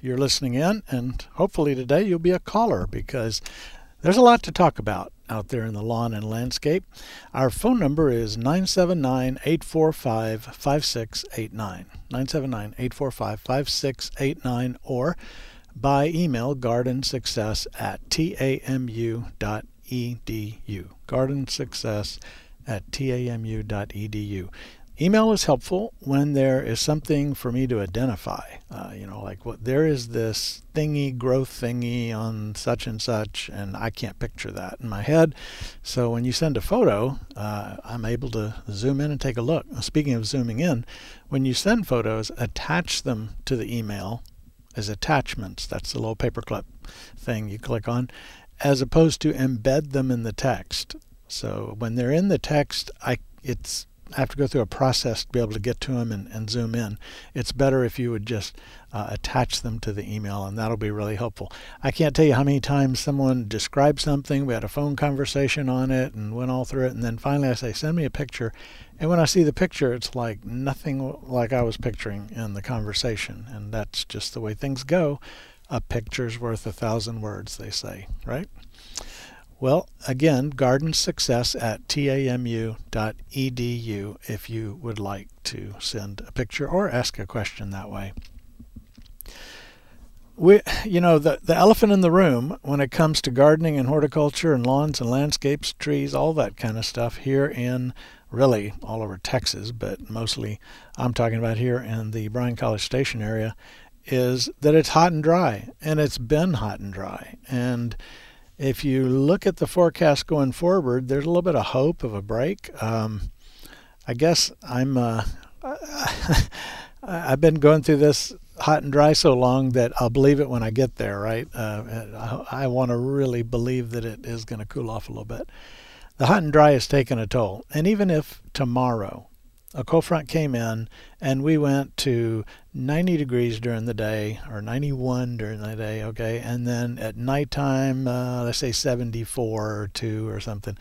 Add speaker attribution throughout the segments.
Speaker 1: you're listening in, and hopefully today you'll be a caller because there's a lot to talk about out there in the lawn and landscape. Our phone number is 979 845 5689. 979 845 5689 or by email gardensuccess at tamu.edu. Gardensuccess at tamu.edu. Email is helpful when there is something for me to identify. Uh, you know, like what there is this thingy, growth thingy on such and such, and I can't picture that in my head. So when you send a photo, uh, I'm able to zoom in and take a look. Speaking of zooming in, when you send photos, attach them to the email as attachments. That's the little paperclip thing you click on, as opposed to embed them in the text. So when they're in the text, I it's I have to go through a process to be able to get to them and, and zoom in. It's better if you would just uh, attach them to the email, and that'll be really helpful. I can't tell you how many times someone described something, we had a phone conversation on it, and went all through it, and then finally I say, send me a picture. And when I see the picture, it's like nothing like I was picturing in the conversation, and that's just the way things go. A picture's worth a thousand words, they say, right? Well, again, garden success at tamu.edu if you would like to send a picture or ask a question that way. We, you know, the, the elephant in the room when it comes to gardening and horticulture and lawns and landscapes, trees, all that kind of stuff here in really all over Texas, but mostly I'm talking about here in the Bryan College Station area, is that it's hot and dry. And it's been hot and dry. And if you look at the forecast going forward, there's a little bit of hope of a break. Um, I guess I'm. Uh, I've been going through this hot and dry so long that I'll believe it when I get there. Right? Uh, I, I want to really believe that it is going to cool off a little bit. The hot and dry has taken a toll, and even if tomorrow a cold front came in and we went to 90 degrees during the day or 91 during the day okay? And then at nighttime uh, let's say 74 or 2 or something.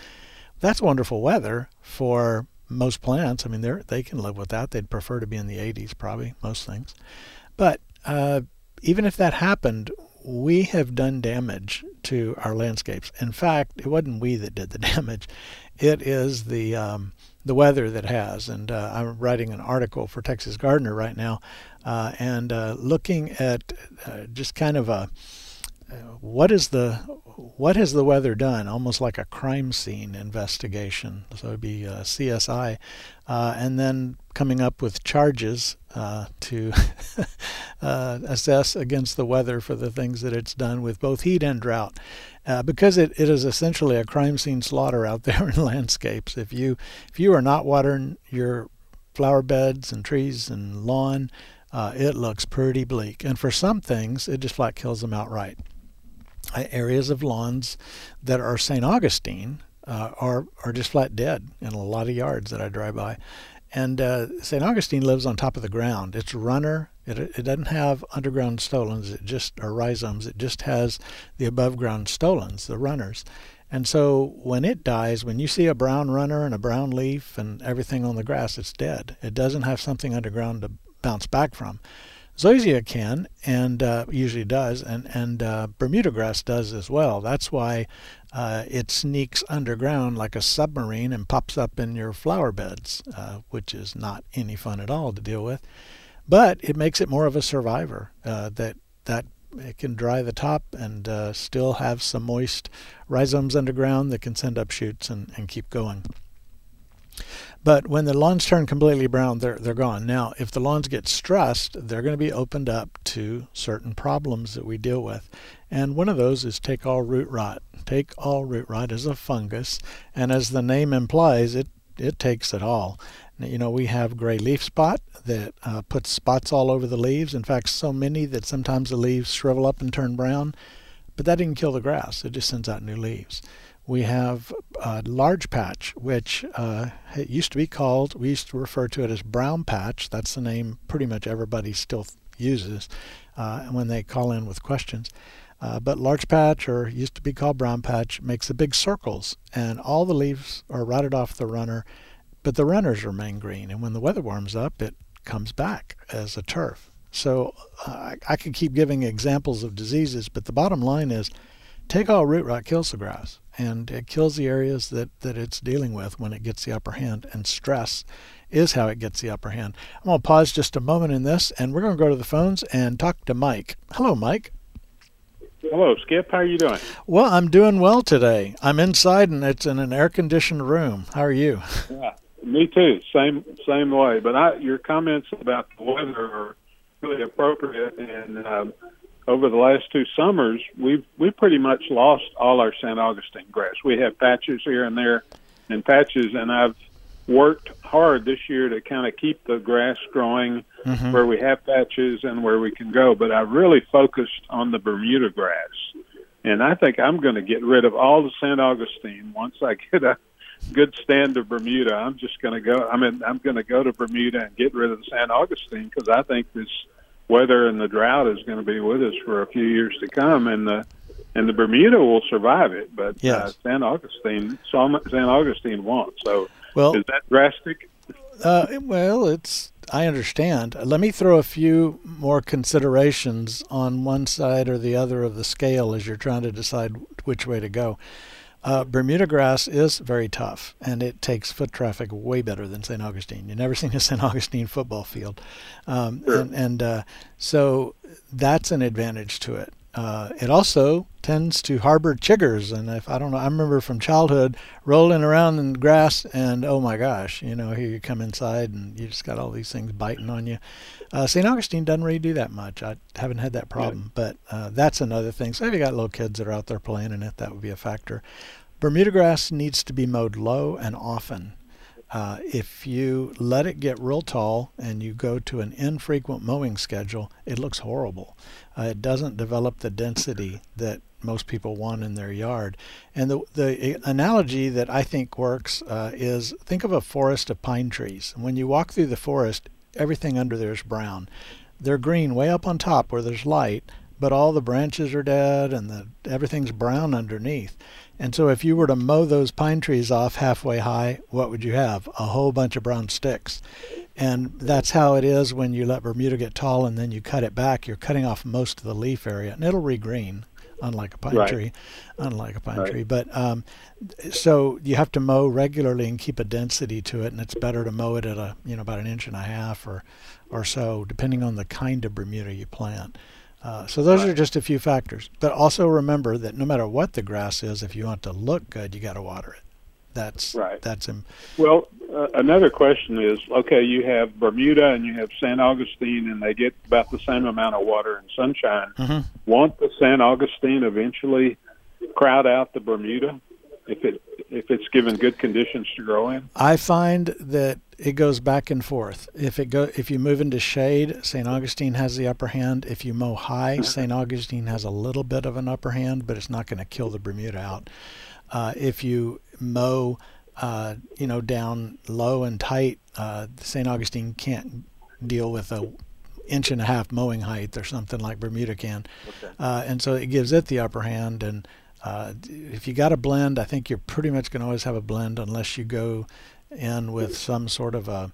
Speaker 1: That's wonderful weather for most plants. I mean they they can live with that. They'd prefer to be in the 80s probably most things. But uh, even if that happened we have done damage to our landscapes. In fact it wasn't we that did the damage. It is the um, the weather that has. And uh, I'm writing an article for Texas Gardener right now, uh, and uh, looking at uh, just kind of a what is the what has the weather done? Almost like a crime scene investigation. So it'd be uh, CSI, and then coming up with charges to assess against the weather for the things that it's done with both heat and drought uh, because it, it is essentially a crime scene slaughter out there in landscapes. If you if you are not watering your flower beds and trees and lawn, uh, it looks pretty bleak. And for some things, it just flat kills them outright. Uh, areas of lawns that are St. Augustine uh, are are just flat dead in a lot of yards that I drive by. And uh, St. Augustine lives on top of the ground. It's a runner it, it doesn't have underground stolons, it just or rhizomes. It just has the above ground stolons, the runners. And so when it dies, when you see a brown runner and a brown leaf and everything on the grass, it's dead. It doesn't have something underground to bounce back from. Zoysia can, and uh, usually does, and and uh, Bermuda grass does as well. That's why uh, it sneaks underground like a submarine and pops up in your flower beds, uh, which is not any fun at all to deal with but it makes it more of a survivor uh, that that it can dry the top and uh, still have some moist rhizomes underground that can send up shoots and, and keep going. But when the lawns turn completely brown, they're they're gone. Now, if the lawns get stressed, they're going to be opened up to certain problems that we deal with, and one of those is take all root rot. Take all root rot is a fungus, and as the name implies, it it takes it all. You know, we have gray leaf spot that uh, puts spots all over the leaves. In fact, so many that sometimes the leaves shrivel up and turn brown. but that didn't kill the grass. It just sends out new leaves. We have a large patch, which uh, it used to be called, we used to refer to it as brown patch. That's the name pretty much everybody still uses uh, when they call in with questions. Uh, but large patch, or used to be called brown patch, makes the big circles, and all the leaves are rotted off the runner, but the runners remain green. And when the weather warms up, it comes back as a turf. So uh, I could keep giving examples of diseases, but the bottom line is take all root rot kills the grass, and it kills the areas that, that it's dealing with when it gets the upper hand, and stress is how it gets the upper hand. I'm going to pause just a moment in this, and we're going to go to the phones and talk to Mike. Hello, Mike.
Speaker 2: Hello, Skip. How are you doing?
Speaker 1: Well, I'm doing well today. I'm inside, and it's in an air-conditioned room. How are you?
Speaker 2: Yeah, me too. Same same way. But I, your comments about the weather are really appropriate. And um, over the last two summers, we've we pretty much lost all our St. Augustine grass. We have patches here and there, and patches, and I've worked hard this year to kind of keep the grass growing mm-hmm. where we have patches and where we can go. But I really focused on the Bermuda grass, and I think I'm going to get rid of all the St. Augustine once I get a good stand of Bermuda. I'm just going to go. I mean, I'm going to go to Bermuda and get rid of the San Augustine because I think this weather and the drought is going to be with us for a few years to come, and the and the Bermuda will survive it, but uh, yes. uh, San Augustine, San Augustine won't. So, well, is that drastic?
Speaker 1: Uh, well, it's. I understand. Let me throw a few more considerations on one side or the other of the scale as you're trying to decide which way to go. Uh, Bermuda grass is very tough, and it takes foot traffic way better than St. Augustine. You've never seen a St. Augustine football field, um, sure. and, and uh, so that's an advantage to it. Uh, it also tends to harbor chiggers, and if I don't know, I remember from childhood rolling around in the grass, and oh my gosh, you know, here you come inside, and you just got all these things biting on you. Uh, St. Augustine doesn't really do that much. I haven't had that problem, but uh, that's another thing. So if you got little kids that are out there playing in it, that would be a factor. Bermuda grass needs to be mowed low and often. Uh, if you let it get real tall and you go to an infrequent mowing schedule, it looks horrible. Uh, it doesn't develop the density that most people want in their yard. And the, the analogy that I think works uh, is think of a forest of pine trees. When you walk through the forest, everything under there is brown. They're green way up on top where there's light, but all the branches are dead and the, everything's brown underneath. And so if you were to mow those pine trees off halfway high, what would you have? A whole bunch of brown sticks. And that's how it is when you let Bermuda get tall and then you cut it back. You're cutting off most of the leaf area and it'll regreen, unlike a pine right. tree. Unlike a pine right. tree. But um, so you have to mow regularly and keep a density to it. And it's better to mow it at a, you know, about an inch and a half or, or so, depending on the kind of Bermuda you plant. Uh, so those right. are just a few factors. But also remember that no matter what the grass is, if you want to look good, you got to water it. That's right. That's him.
Speaker 2: well. Uh, another question is: Okay, you have Bermuda and you have San Augustine, and they get about the same amount of water and sunshine. Mm-hmm. Won't the San Augustine eventually crowd out the Bermuda if it if it's given good conditions to grow in?
Speaker 1: I find that it goes back and forth. If it go if you move into shade, St. Augustine has the upper hand. If you mow high, St. Augustine has a little bit of an upper hand, but it's not going to kill the Bermuda out. Uh, if you mow, uh, you know, down low and tight, uh, St. Augustine can't deal with a inch and a half mowing height or something like Bermuda can, okay. Uh, and so it gives it the upper hand. And uh, if you got a blend, I think you're pretty much going to always have a blend unless you go in with some sort of a,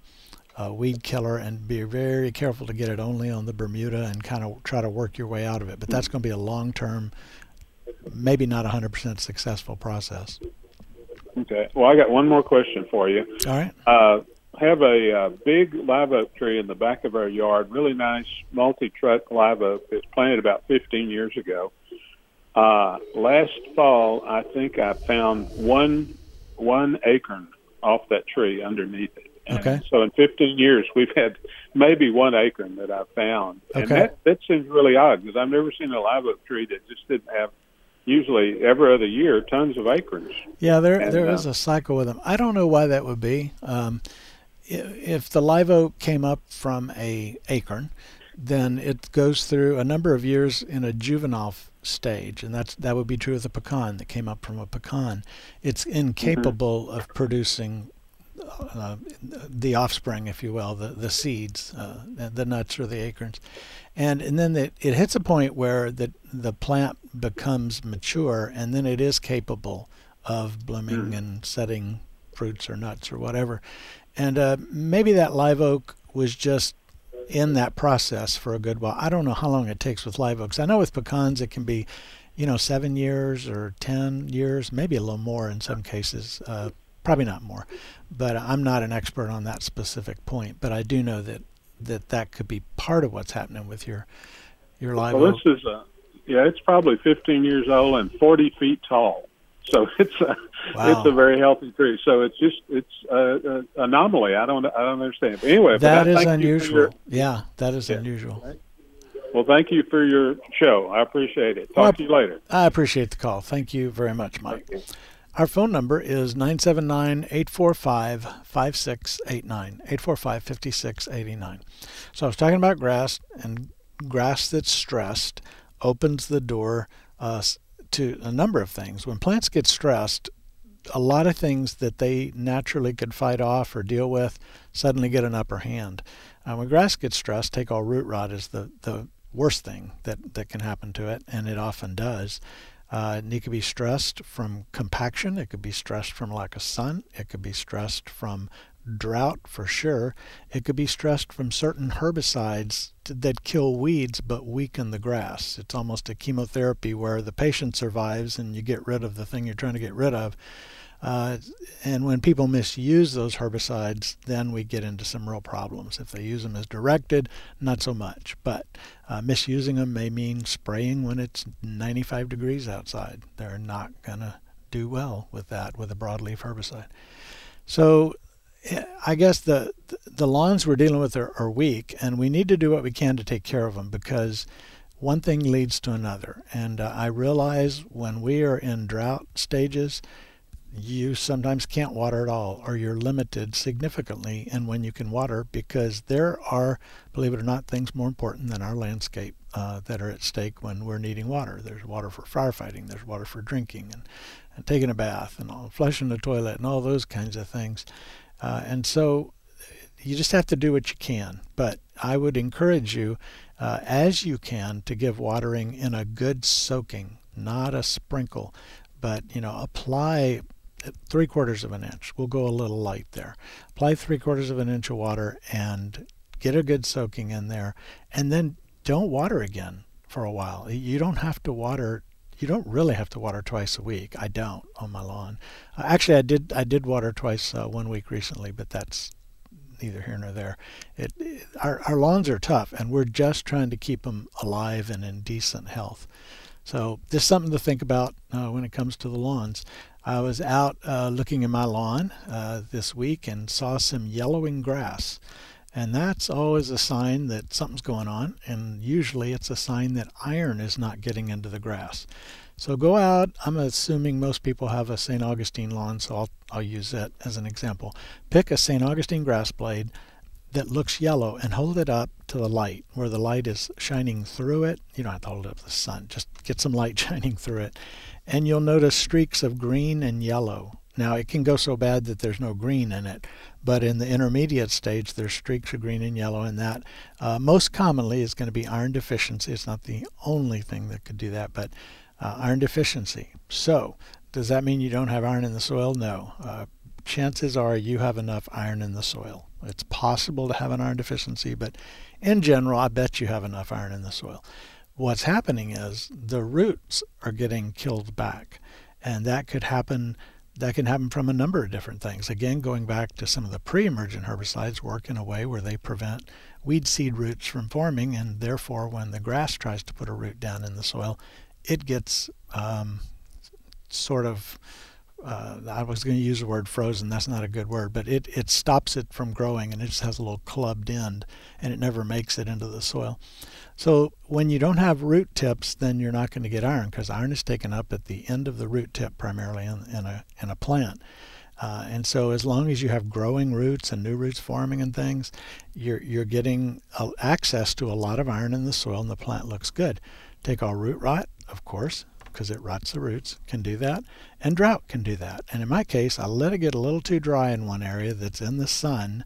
Speaker 1: a, weed killer and be very careful to get it only on the Bermuda and kind of try to work your way out of it. But that's going to be a long term, maybe not 100% successful process.
Speaker 2: Okay. Well, I got one more question for you.
Speaker 1: All right.
Speaker 2: Uh, have a uh, big live oak tree in the back of our yard, really nice multi truck live oak that's planted about 15 years ago. Uh, last fall, I think I found one one acorn off that tree underneath it. And
Speaker 1: okay.
Speaker 2: So in 15 years, we've had maybe one acorn that I've found, and okay. that that seems really odd because I've never seen a live oak tree that just didn't have. Usually, every other year, tons of acorns.
Speaker 1: Yeah, there and, there uh, is a cycle with them. I don't know why that would be. Um, if the live oak came up from a acorn, then it goes through a number of years in a juvenile stage, and that's that would be true of the pecan that came up from a pecan. It's incapable mm-hmm. of producing uh, the offspring, if you will, the the seeds, uh, the nuts or the acorns, and and then it, it hits a point where the the plant becomes mature, and then it is capable of blooming mm. and setting fruits or nuts or whatever. And uh, maybe that live oak was just in that process for a good while. I don't know how long it takes with live oaks. I know with pecans it can be, you know, seven years or ten years, maybe a little more in some cases. Uh, probably not more, but I'm not an expert on that specific point. But I do know that that that could be part of what's happening with your your live
Speaker 2: well,
Speaker 1: oak.
Speaker 2: this is a yeah, it's probably 15 years old and 40 feet tall. So it's a wow. it's a very healthy tree. So it's just it's an anomaly. I don't I don't understand. But anyway,
Speaker 1: that is unusual. Your, yeah, that is yeah. unusual.
Speaker 2: Well, thank you for your show. I appreciate it. Talk well, to you later.
Speaker 1: I appreciate the call. Thank you very much, Mike. Our phone number is 979 845 5689. 845 5689. So I was talking about grass, and grass that's stressed opens the door uh, to a number of things. When plants get stressed, a lot of things that they naturally could fight off or deal with suddenly get an upper hand. Uh, when grass gets stressed, take all root rot is the, the worst thing that, that can happen to it, and it often does. Uh, it could be stressed from compaction. It could be stressed from lack of sun. It could be stressed from drought for sure. It could be stressed from certain herbicides that kill weeds but weaken the grass. It's almost a chemotherapy where the patient survives and you get rid of the thing you're trying to get rid of. Uh, and when people misuse those herbicides, then we get into some real problems. If they use them as directed, not so much. But uh, misusing them may mean spraying when it's 95 degrees outside. They're not going to do well with that with a broadleaf herbicide. So I guess the the lawns we're dealing with are, are weak, and we need to do what we can to take care of them because one thing leads to another. And uh, I realize when we are in drought stages, you sometimes can't water at all, or you're limited significantly in when you can water because there are, believe it or not, things more important than our landscape uh, that are at stake when we're needing water. There's water for firefighting, there's water for drinking, and, and taking a bath, and all, flushing the toilet, and all those kinds of things. Uh, and so you just have to do what you can. But I would encourage you, uh, as you can, to give watering in a good soaking, not a sprinkle, but you know, apply three quarters of an inch. We'll go a little light there. Apply three quarters of an inch of water and get a good soaking in there, and then don't water again for a while. You don't have to water you don't really have to water twice a week. I don't on my lawn. Uh, actually, I did I did water twice uh, one week recently, but that's neither here nor there. It, it, our our lawns are tough, and we're just trying to keep them alive and in decent health. So just something to think about uh, when it comes to the lawns. I was out uh, looking at my lawn uh, this week and saw some yellowing grass. And that's always a sign that something's going on, and usually it's a sign that iron is not getting into the grass. So go out. I'm assuming most people have a St. Augustine lawn, so I'll, I'll use that as an example. Pick a St. Augustine grass blade that looks yellow and hold it up to the light where the light is shining through it. You don't have to hold it up to the sun, just get some light shining through it. And you'll notice streaks of green and yellow now, it can go so bad that there's no green in it, but in the intermediate stage, there's streaks of green and yellow, and that uh, most commonly is going to be iron deficiency. It's not the only thing that could do that, but uh, iron deficiency. So, does that mean you don't have iron in the soil? No. Uh, chances are you have enough iron in the soil. It's possible to have an iron deficiency, but in general, I bet you have enough iron in the soil. What's happening is the roots are getting killed back, and that could happen that can happen from a number of different things. Again, going back to some of the pre-emergent herbicides work in a way where they prevent weed seed roots from forming, and therefore, when the grass tries to put a root down in the soil, it gets um, sort of uh, I was going to use the word frozen. That's not a good word, but it, it stops it from growing and it just has a little clubbed end and it never makes it into the soil. So when you don't have root tips, then you're not going to get iron because iron is taken up at the end of the root tip primarily in, in, a, in a plant. Uh, and so, as long as you have growing roots and new roots forming and things, you're you're getting access to a lot of iron in the soil, and the plant looks good. Take all root rot, of course, because it rots the roots, can do that, and drought can do that. And in my case, I let it get a little too dry in one area that's in the sun,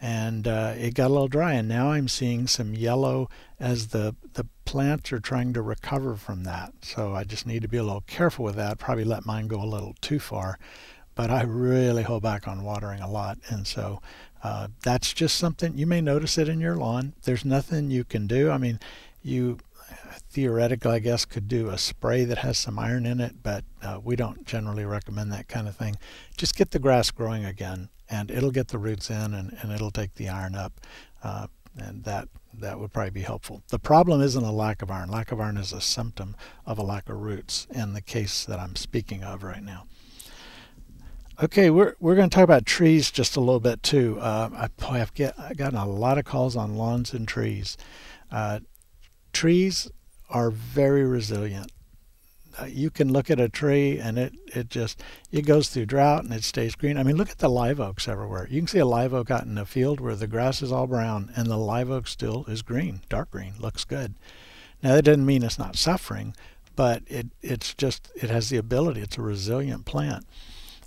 Speaker 1: and uh, it got a little dry. And now I'm seeing some yellow as the the plants are trying to recover from that. So I just need to be a little careful with that. Probably let mine go a little too far, but I really hold back on watering a lot, and so. Uh, that's just something you may notice it in your lawn. There's nothing you can do. I mean, you theoretically, I guess, could do a spray that has some iron in it, but uh, we don't generally recommend that kind of thing. Just get the grass growing again, and it'll get the roots in, and, and it'll take the iron up, uh, and that that would probably be helpful. The problem isn't a lack of iron. Lack of iron is a symptom of a lack of roots in the case that I'm speaking of right now. Okay, we're we're going to talk about trees just a little bit too. Uh, I, boy, I've get I've gotten a lot of calls on lawns and trees. Uh, trees are very resilient. Uh, you can look at a tree and it, it just it goes through drought and it stays green. I mean, look at the live oaks everywhere. You can see a live oak out in a field where the grass is all brown and the live oak still is green, dark green, looks good. Now that doesn't mean it's not suffering, but it it's just it has the ability. It's a resilient plant.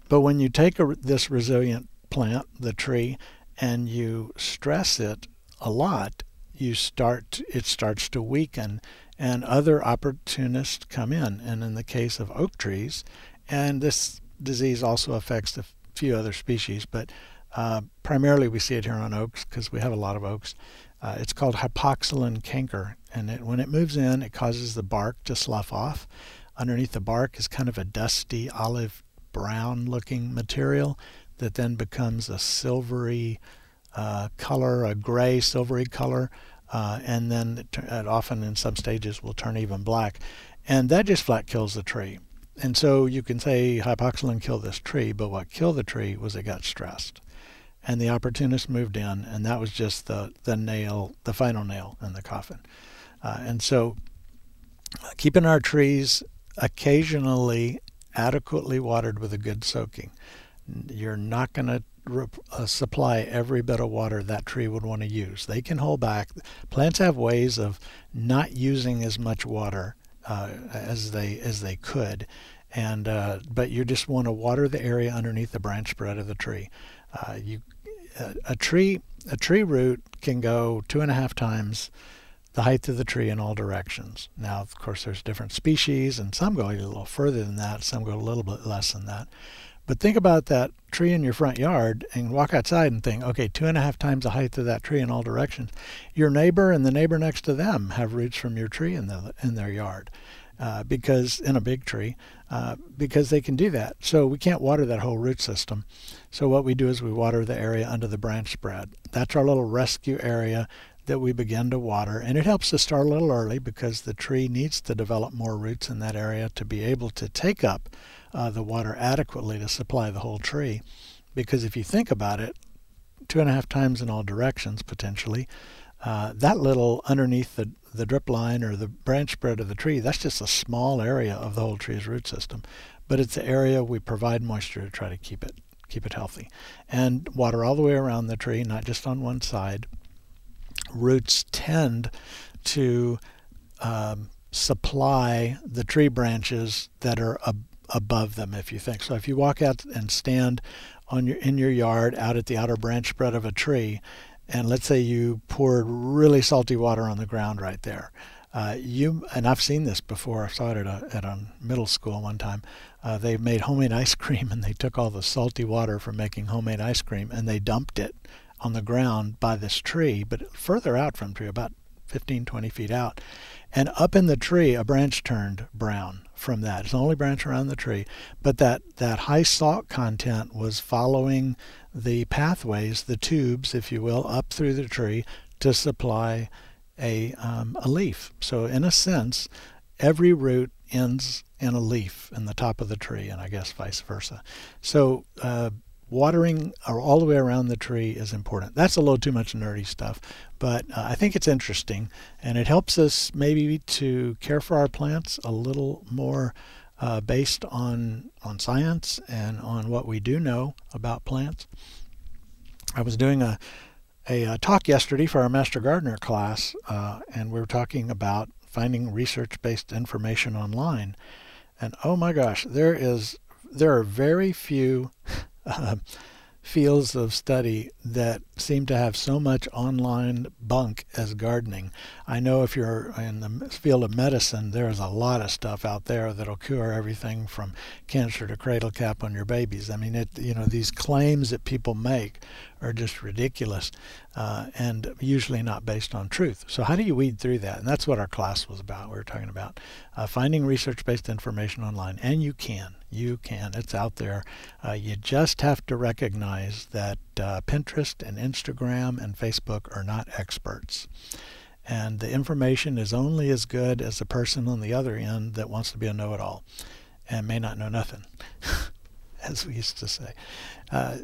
Speaker 1: But when you take a, this resilient plant, the tree, and you stress it a lot, you start it starts to weaken and other opportunists come in. And in the case of oak trees and this disease also affects a few other species but uh, primarily we see it here on oaks because we have a lot of oaks. Uh, it's called hypoxylon canker. And it, when it moves in it causes the bark to slough off. Underneath the bark is kind of a dusty olive brown looking material that then becomes a silvery uh, color, a gray, silvery color, uh, and then it, often in some stages will turn even black. And that just flat kills the tree. And so you can say hypoxylon killed this tree, but what killed the tree was it got stressed. And the opportunist moved in, and that was just the, the nail, the final nail in the coffin. Uh, and so uh, keeping our trees occasionally adequately watered with a good soaking. You're not going to uh, supply every bit of water that tree would want to use. They can hold back. Plants have ways of not using as much water uh, as they as they could, and uh, but you just want to water the area underneath the branch spread of the tree. Uh, you a tree a tree root can go two and a half times the height of the tree in all directions. Now, of course, there's different species, and some go a little further than that, some go a little bit less than that. But think about that tree in your front yard and walk outside and think, okay, two and a half times the height of that tree in all directions. Your neighbor and the neighbor next to them have roots from your tree in the in their yard, uh, because in a big tree, uh, because they can do that. So we can't water that whole root system. So what we do is we water the area under the branch spread. That's our little rescue area that we begin to water. And it helps to start a little early because the tree needs to develop more roots in that area to be able to take up uh, the water adequately to supply the whole tree. Because if you think about it, two and a half times in all directions potentially, uh, that little underneath the, the drip line or the branch spread of the tree, that's just a small area of the whole tree's root system. But it's the area we provide moisture to try to keep it keep it healthy. And water all the way around the tree, not just on one side. Roots tend to um, supply the tree branches that are ab- above them if you think so if you walk out and stand on your in your yard out at the outer branch spread of a tree and let's say you poured really salty water on the ground right there uh, you and I've seen this before. I saw it at a, at a middle school one time. Uh, they made homemade ice cream and they took all the salty water from making homemade ice cream and they dumped it on the ground by this tree, but further out from the tree, about 15, 20 feet out. And up in the tree, a branch turned brown from that. It's the only branch around the tree. But that, that high salt content was following the pathways, the tubes, if you will, up through the tree to supply a, um, a leaf. So, in a sense, every root ends in a leaf in the top of the tree, and I guess vice versa. So, uh, watering all the way around the tree is important. That's a little too much nerdy stuff, but uh, I think it's interesting and it helps us maybe to care for our plants a little more uh, based on on science and on what we do know about plants. I was doing a a, a talk yesterday for our Master Gardener class, uh, and we were talking about finding research-based information online. And oh my gosh, there is there are very few uh, fields of study that seem to have so much online bunk as gardening. I know if you're in the field of medicine, there's a lot of stuff out there that'll cure everything from cancer to cradle cap on your babies. I mean, it you know these claims that people make are just ridiculous uh, and usually not based on truth. So how do you weed through that? And that's what our class was about. We were talking about uh, finding research-based information online, and you can. You can. It's out there. Uh, you just have to recognize that uh, Pinterest and Instagram and Facebook are not experts. And the information is only as good as the person on the other end that wants to be a know it all and may not know nothing, as we used to say. Uh,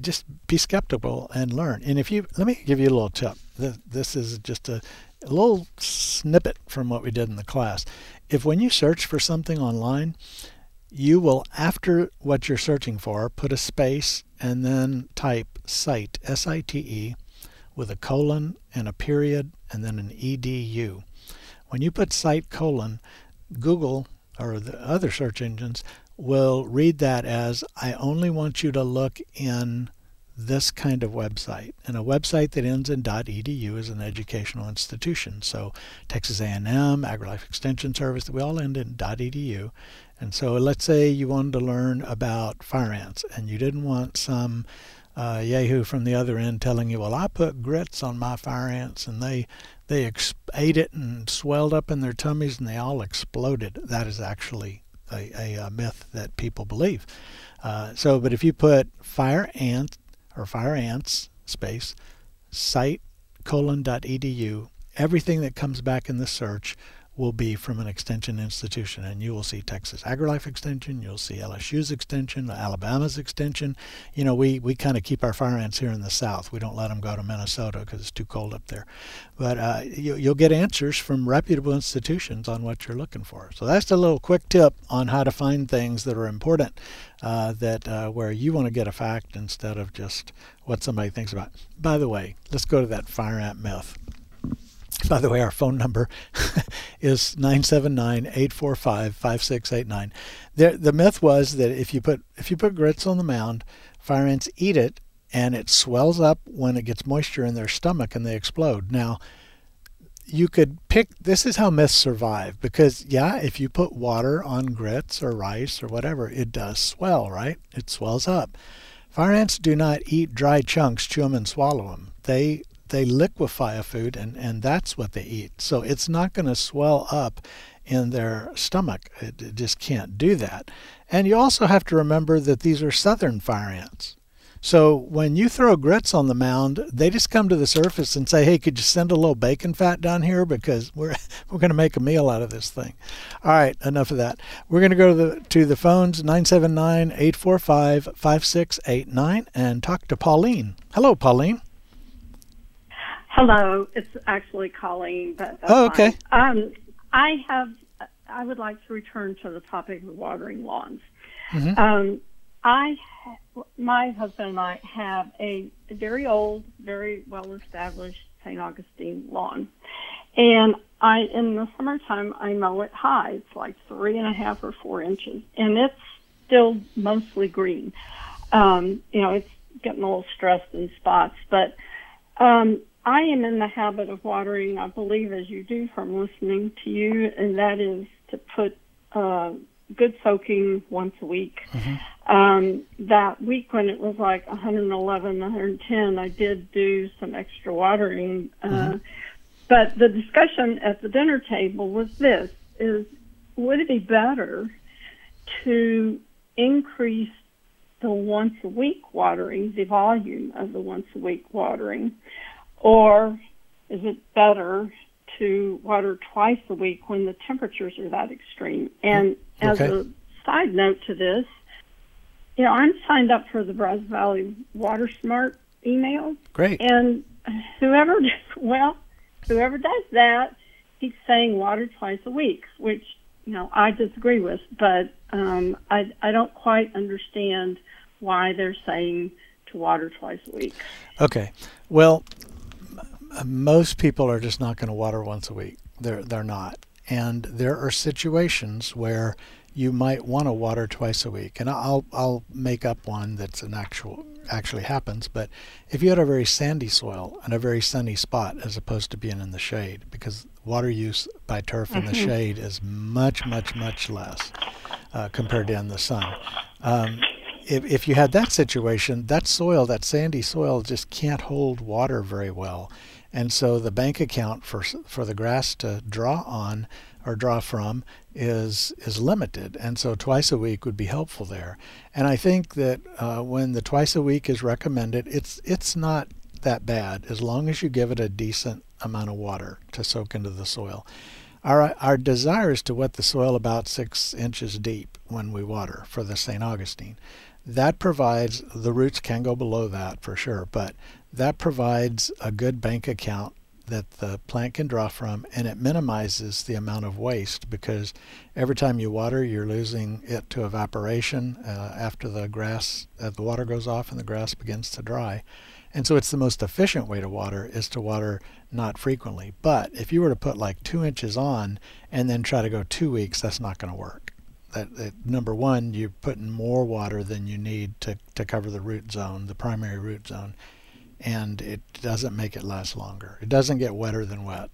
Speaker 1: just be skeptical and learn. And if you, let me give you a little tip. This is just a, a little snippet from what we did in the class. If when you search for something online, you will, after what you're searching for, put a space and then type site, S I T E, with a colon and a period and then an edu. When you put site colon, Google or the other search engines will read that as I only want you to look in this kind of website. And a website that ends in .edu is an educational institution. So Texas A&M, AgriLife Extension Service, we all end in .edu. And so let's say you wanted to learn about fire ants and you didn't want some uh, yahoo from the other end telling you, well, I put grits on my fire ants and they they ex- ate it and swelled up in their tummies and they all exploded. That is actually a, a, a myth that people believe. Uh, so, but if you put fire ant or fire ants space site colon dot edu, everything that comes back in the search will be from an extension institution. And you will see Texas AgriLife Extension, you'll see LSU's extension, Alabama's extension. You know, we, we kind of keep our fire ants here in the south. We don't let them go to Minnesota because it's too cold up there. But uh, you, you'll get answers from reputable institutions on what you're looking for. So that's a little quick tip on how to find things that are important, uh, that uh, where you want to get a fact instead of just what somebody thinks about. By the way, let's go to that fire ant myth. By the way, our phone number is 979-845-5689. The, the myth was that if you put if you put grits on the mound, fire ants eat it and it swells up when it gets moisture in their stomach and they explode. Now, you could pick this is how myths survive because yeah, if you put water on grits or rice or whatever, it does swell, right? It swells up. Fire ants do not eat dry chunks, chew them and swallow them. They they liquefy a food and, and that's what they eat. So it's not going to swell up in their stomach. It, it, just can't do that. And you also have to remember that these are southern fire ants. So when you throw grits on the mound, they just come to the surface and say, "Hey, could you send a little bacon fat down here because we're we're going to make a meal out of this thing." All right, enough of that. We're going to go to the to the phones 979-845-5689 and talk to Pauline. Hello, Pauline.
Speaker 3: Hello, it's actually Colleen. But
Speaker 1: oh, okay.
Speaker 3: Um, I have. I would like to return to the topic of watering lawns. Mm-hmm. Um, I, my husband and I have a very old, very well established St. Augustine lawn, and I in the summertime I mow it high. It's like three and a half or four inches, and it's still mostly green. Um, you know, it's getting a little stressed in spots, but um, I am in the habit of watering, I believe, as you do from listening to you, and that is to put uh, good soaking once a week. Mm-hmm. Um, that week when it was like 111, 110, I did do some extra watering. Uh, mm-hmm. But the discussion at the dinner table was this: is would it be better to increase the once a week watering, the volume of the once a week watering, or is it better to water twice a week when the temperatures are that extreme? And as a side note to this, you know, I'm signed up for the Brazos Valley Water Smart email.
Speaker 1: Great.
Speaker 3: And whoever, well, whoever does that keeps saying water twice a week, which you know I disagree with, but um, I I don't quite understand why they're saying to water twice a week.
Speaker 1: Okay, well, most people are just not going to water once a week. They're they're not, and there are situations where you might want to water twice a week. And I'll I'll make up one that's an actual actually happens. But if you had a very sandy soil and a very sunny spot, as opposed to being in the shade, because water use by turf in the
Speaker 3: Mhm.
Speaker 1: shade is much much much less uh, compared to in the sun. Um, if, if you had that situation, that soil, that sandy soil, just can't hold water very well, and so the bank account for for the grass to draw on or draw from is is limited, and so twice a week would be helpful there. And I think that uh, when the twice a week is recommended, it's it's not that bad as long as you give it a decent amount of water to soak into the soil. Our our desire is to wet the soil about six inches deep when we water for the St. Augustine. That provides the roots can go below that for sure, but that provides a good bank account that the plant can draw from, and it minimizes the amount of waste because every time you water, you're losing it to evaporation uh, after the grass, uh, the water goes off and the grass begins to dry. And so it's the most efficient way to water is to water not frequently. But if you were to put like two inches on and then try to go two weeks, that's not going to work. That, that number one, you're putting more water than you need to, to cover the root zone, the primary root zone, and it doesn't make it last longer. It doesn't get wetter than wet.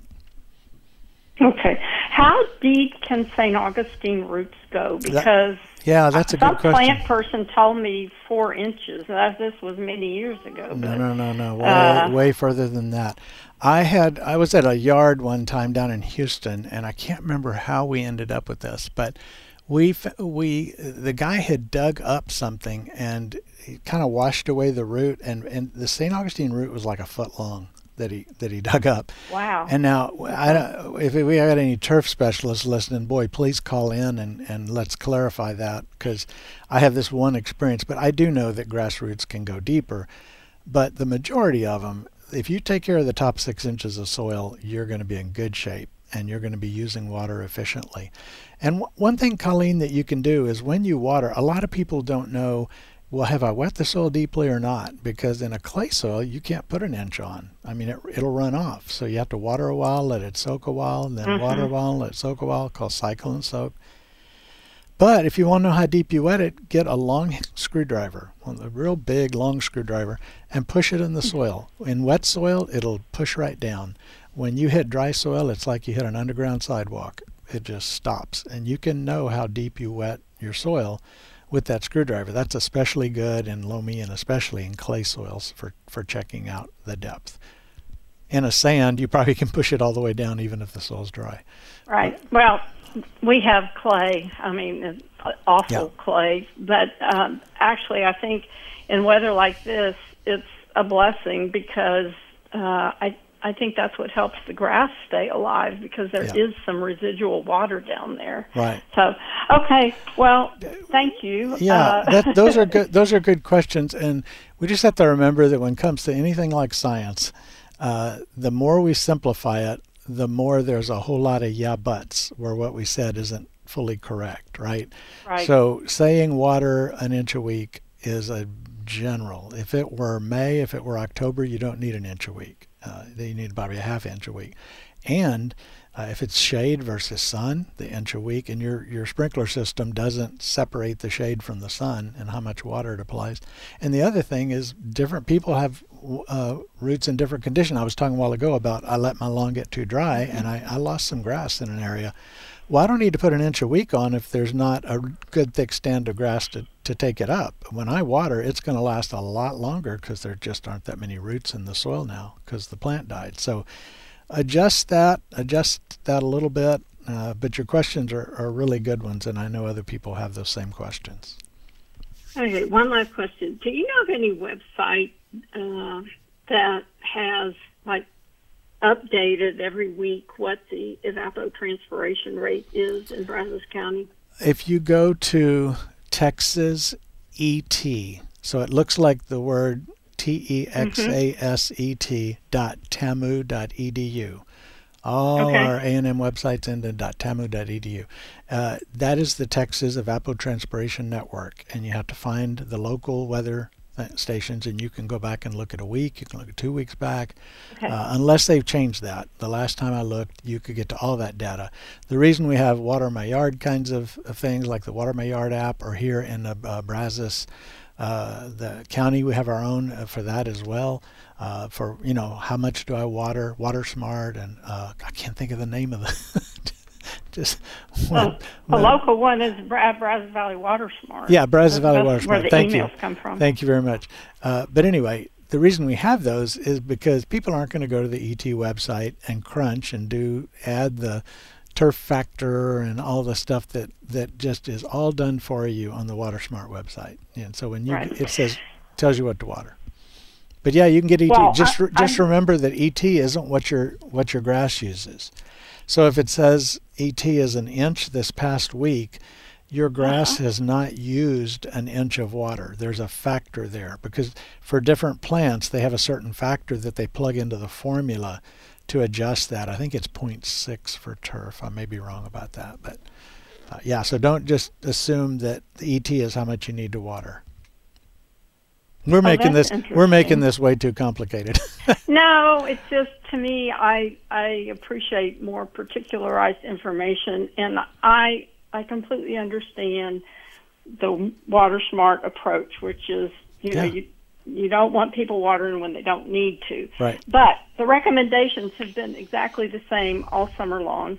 Speaker 3: Okay, how deep can St. Augustine roots go? Because
Speaker 1: Yeah, that's a good question.
Speaker 3: Some plant person told me four inches. This was many years ago.
Speaker 1: No, no, no, no. Way,
Speaker 3: uh,
Speaker 1: way further than that. I had I was at a yard one time down in Houston, and I can't remember how we ended up with this, but we we the guy had dug up something and he kind of washed away the root, and and the St. Augustine root was like a foot long that he that he dug up.
Speaker 3: Wow.
Speaker 1: And now, I don't, if we had any turf specialists listening, boy, please call in and, and let's clarify that because I have this one experience, but I do know that grassroots can go deeper. But the majority of them, if you take care of the top six inches of soil, you're going to be in good shape and you're going to be using water efficiently. And w- one thing, Colleen, that you can do is when you water, a lot of people don't know well, have I wet the soil deeply or not? Because in a clay soil, you can't put an inch on. I mean, it, it'll run off. So you have to water a while, let it soak a while, and then water a mm-hmm. while, let it soak a while, called cycle and soak. But if you want to know how deep you wet it, get a long screwdriver, one a real big long screwdriver, and push it in the mm. soil. In wet soil, it'll push right down. When you hit dry soil, it's like you hit an underground sidewalk. It just stops, and you can know how deep you wet your soil with that screwdriver. That's especially good in loamy and especially in clay soils for, for checking out the depth. In a sand, you probably can push it all the way down even if the soil's dry.
Speaker 3: Right. Well, we have clay. I mean, it's awful
Speaker 1: Yeah.
Speaker 3: clay. But um, actually, I think in weather like this, it's a blessing because uh, I I think that's what helps the grass stay alive because there is
Speaker 1: Yeah.
Speaker 3: some residual water down there.
Speaker 1: Right.
Speaker 3: So, okay. Well, thank you.
Speaker 1: Yeah,
Speaker 3: Uh,
Speaker 1: that, those are good. Those are good questions, and we just have to remember that when it comes to anything like science, uh, the more we simplify it, the more there's a whole lot of yeah buts where what we said isn't fully correct, right?
Speaker 3: Right.
Speaker 1: So saying water an inch a week is a general. If it were May, if it were October, you don't need an inch a week. Uh, you need probably a half inch a week. And uh, if it's shade versus sun, the inch a week, and your your sprinkler system doesn't separate the shade from the sun and how much water it applies. And the other thing is, different people have uh, roots in different condition. I was talking a while ago about I let my lawn get too dry and I, I lost some grass in an area. Well, I don't need to put an inch a week on if there's not a good thick stand of grass to, to take it up. When I water, it's going to last a lot longer because there just aren't that many roots in the soil now because the plant died. So adjust that, adjust that a little bit. Uh, but your questions are, are really good ones, and I know other people have those same questions.
Speaker 3: Okay, one last question. Do you know of any website uh, that has like updated every week what the evapotranspiration rate is in Brazos County?
Speaker 1: If you go to Texas ET, so it looks like the word T E X A S E T dot tamu dot edu. All
Speaker 3: Okay.
Speaker 1: our A&M websites end in .tamu.edu. Uh, that is the Texas Evapotranspiration Network, and you have to find the local weather th- stations, and you can go back and look at a week. You can look at two weeks back,
Speaker 3: Okay.
Speaker 1: uh, unless they've changed that. The last time I looked, you could get to all that data. The reason we have Water My Yard kinds of, of things like the Water My Yard app, or here in the uh, Brazos, uh, the county, we have our own uh, for that as well. Uh, for you know, how much do I water? Water Smart, and uh, I can't think of the name of the. just
Speaker 3: Well, the local one is Bra- Brazos Valley Water Smart.
Speaker 1: Yeah, Brazos Valley Water
Speaker 3: Where
Speaker 1: Smart.
Speaker 3: the
Speaker 1: Thank you.
Speaker 3: emails come from.
Speaker 1: Thank you very much. Uh, but anyway, the reason we have those is because people aren't going to go to the ET website and crunch and do add the turf factor and all the stuff that that just is all done for you on the WaterSmart website. And so when you
Speaker 3: Right.
Speaker 1: it says tells you what to water. But yeah, you can get ET.
Speaker 3: Well,
Speaker 1: just
Speaker 3: I-
Speaker 1: just remember that ET isn't what your what your grass uses. So if it says ET is an inch this past week, your grass
Speaker 3: Uh-huh.
Speaker 1: has not used an inch of water. There's a factor there because for different plants, they have a certain factor that they plug into the formula to adjust that. I think it's 0.6 for turf. I may be wrong about that, but uh, yeah. So don't just assume that the ET is how much you need to water. We're oh, making
Speaker 3: that's
Speaker 1: this we're making this way too complicated.
Speaker 3: No, it's just to me, I I appreciate more particularized information, and I I completely understand the water smart approach, which is you know
Speaker 1: Yeah.
Speaker 3: you you don't want people watering when they don't need to.
Speaker 1: right.
Speaker 3: But the recommendations have been exactly the same all summer long,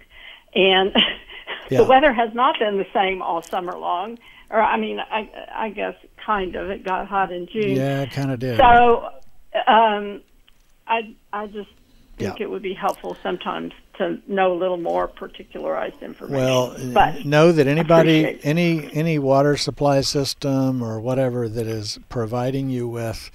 Speaker 3: and
Speaker 1: Yeah.
Speaker 3: the weather has not been the same all summer long. Or I mean, I I guess kind of. It got hot in June.
Speaker 1: Yeah, it kind of did.
Speaker 3: So, um, I I just think
Speaker 1: Yeah.
Speaker 3: it would be helpful sometimes to know a little more particularized information.
Speaker 1: Well,
Speaker 3: but
Speaker 1: know that anybody, any any water supply system or whatever that is providing you with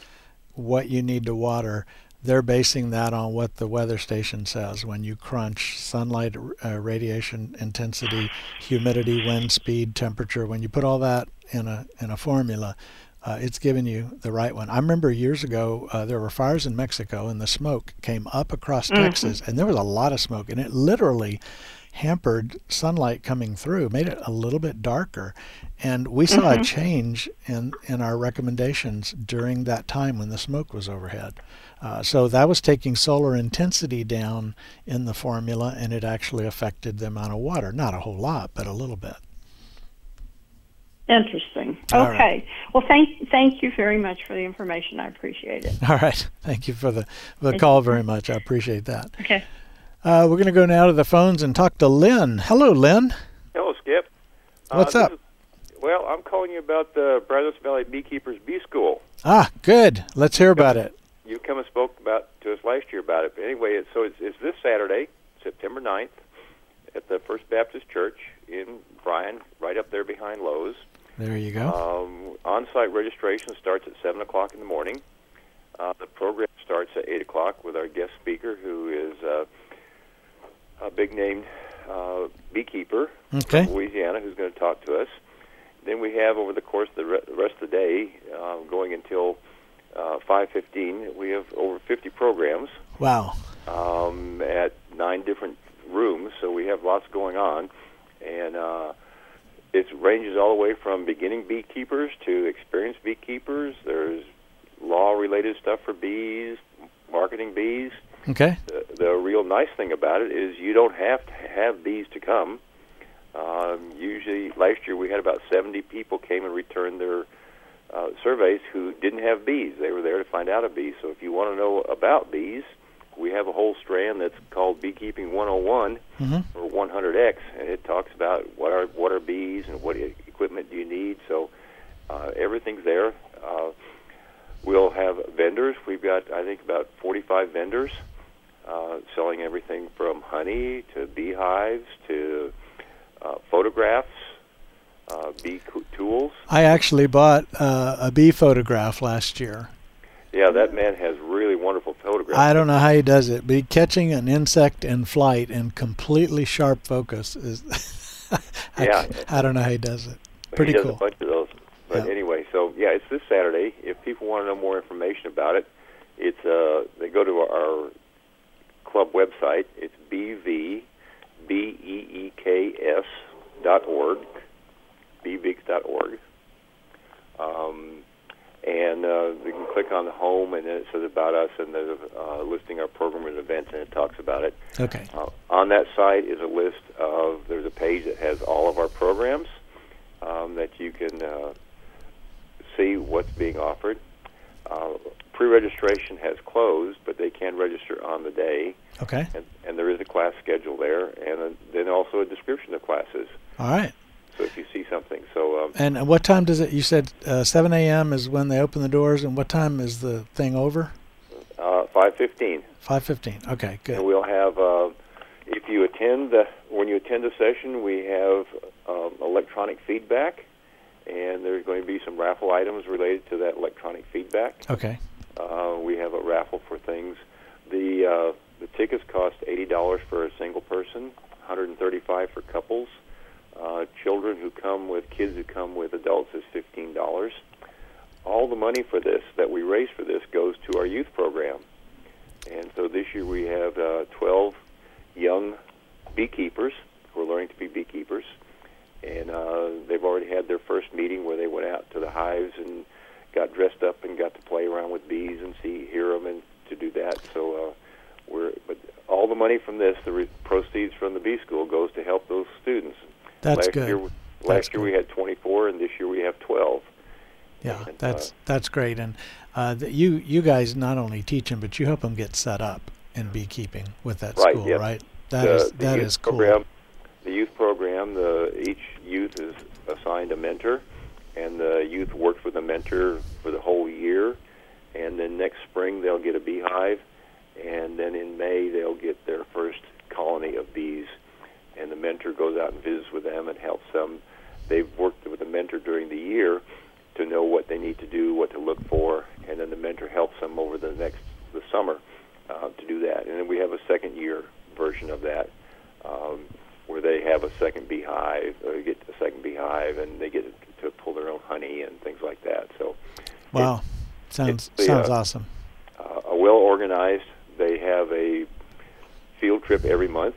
Speaker 1: what you need to water, they're basing that on what the weather station says. When you crunch sunlight uh, radiation intensity, humidity, wind speed, temperature, when you put all that in a in a formula, uh, it's giving you the right one. I remember years ago uh, there were fires in Mexico and the smoke came up across Texas and there was a lot of smoke and it literally hampered sunlight coming through, made it a little bit darker. And we saw a change in, in our recommendations during that time when the smoke was overhead. Uh, so that was taking solar intensity down in the formula and it actually affected the amount of water. Not a whole lot, but a little bit.
Speaker 3: interesting.
Speaker 1: All right.
Speaker 3: Okay. Well, thank thank you very much for the information. I appreciate it.
Speaker 1: All right. Thank you for the, the call very much. I appreciate that.
Speaker 3: Okay.
Speaker 1: Uh, we're going to go now to the phones and talk to Lynn. Hello, Lynn.
Speaker 4: Hello, Skip. Uh,
Speaker 1: What's
Speaker 4: this
Speaker 1: up?
Speaker 4: is- well, I'm calling you about the Brazos Valley Beekeepers Bee School.
Speaker 1: Ah, good. Let's hear about it.
Speaker 4: You come and spoke about to us last year about it. But anyway, it's, so it's, it's this Saturday, September 9th, at the First Baptist Church in Bryan, right up there behind Lowe's.
Speaker 1: There you go.
Speaker 4: Um, on-site registration starts at 7 o'clock in the morning. Uh, the program starts at 8 o'clock with our guest speaker, who is uh, a big-named uh, beekeeper
Speaker 1: Okay.
Speaker 4: from Louisiana, who's going to talk to us. Then we have over the course of the re- the rest of the day, uh, going until uh, 5:15, we have over 50 programs
Speaker 1: Wow.
Speaker 4: um, at nine different rooms. So we have lots going on, and uh, it ranges all the way from beginning beekeepers to experienced beekeepers. There's law-related stuff for bees, marketing bees.
Speaker 1: Okay.
Speaker 4: The, the real nice thing about it is you don't have to have bees to come. Um, usually, last year we had about 70 people came and returned their uh, surveys who didn't have bees. They were there to find out a bee. So if you want to know about bees, we have a whole strand that's called Beekeeping 101
Speaker 1: Mhm.
Speaker 4: or 100X, and it talks about what are what are bees and what equipment do you need. So uh, everything's there. Uh, we'll have vendors. We've got I think about 45 vendors uh, selling everything from honey to beehives to uh, photographs, uh, bee co- tools.
Speaker 1: I actually bought uh, a bee photograph last year.
Speaker 4: Yeah, that man has really wonderful photographs.
Speaker 1: I don't know how he does it, but catching an insect in flight in completely sharp focus is. I,
Speaker 4: Yeah.
Speaker 1: I don't know how he does it. Pretty
Speaker 4: he does
Speaker 1: cool.
Speaker 4: a bunch of those. But
Speaker 1: Yeah.
Speaker 4: anyway, so yeah, it's this Saturday. If people want to know more information about it, it's uh, they go to our club website. It's bv b e e k s dot org. Um, and uh, you can click on the home, and then it says about us, and there's uh, listing our program and events, and it talks about it.
Speaker 1: Okay.
Speaker 4: Uh, on that site is a list of there's a page that has all of our programs um, that you can uh, see what's being offered. Uh, pre-registration has closed, but they can register on the day,
Speaker 1: Okay.
Speaker 4: and, and there is a class schedule there, and uh then also a description of classes.
Speaker 1: All right.
Speaker 4: So if you see something, so um,
Speaker 1: And what time does it? You said uh, 7 a.m. is when they open the doors, and what time is the thing over?
Speaker 4: uh, 5:15.
Speaker 1: 5:15. Okay,
Speaker 4: And
Speaker 1: good.
Speaker 4: we'll have, uh, if you attend the, when you attend the session, we have um, electronic feedback, and there's going to be some raffle items related to that electronic feedback.
Speaker 1: Okay.
Speaker 4: Uh, we have a raffle for things. The uh, the tickets cost eighty dollars for a single person, one hundred and thirty-five for couples. Uh, children who come with kids who come with adults is fifteen dollars. All the money for this that we raise for this goes to our youth program, and so this year we have uh, twelve young beekeepers who are learning to be beekeepers, already had their first meeting where they went out to the hives and got dressed up and got to play around with bees and see hear them and to do that. So uh, we're but all the money from this, the re- proceeds from the bee school, goes to help those students.
Speaker 1: That's
Speaker 4: last
Speaker 1: good.
Speaker 4: Year, last
Speaker 1: That's
Speaker 4: year
Speaker 1: good.
Speaker 4: we had 24, and this year we have 12.
Speaker 1: Yeah,
Speaker 4: and,
Speaker 1: that's
Speaker 4: uh,
Speaker 1: that's great. And uh, the, you you guys not only teach them, but you help them get set up in beekeeping with that
Speaker 4: Right,
Speaker 1: school,
Speaker 4: yes.
Speaker 1: right? That
Speaker 4: the,
Speaker 1: is
Speaker 4: the
Speaker 1: that
Speaker 4: youth
Speaker 1: cool.
Speaker 4: program, The youth program, the each youth is assigned a mentor, and the youth works with a mentor for the whole year, and then next spring they'll get a beehive, and then in May they'll get their first colony of bees, and the mentor goes out and visits with them and helps them. They've worked with a mentor during the year to know what they need to do, what to look for, and then the mentor helps them over the next the summer uh, to do that. And then we have a second year version of that, um, where they have a second beehive, or get a second beehive, and they get to pull their own honey and things like that. So,
Speaker 1: Wow, sounds
Speaker 4: it's the,
Speaker 1: sounds
Speaker 4: uh,
Speaker 1: awesome.
Speaker 4: uh, a well organized. They have a field trip every month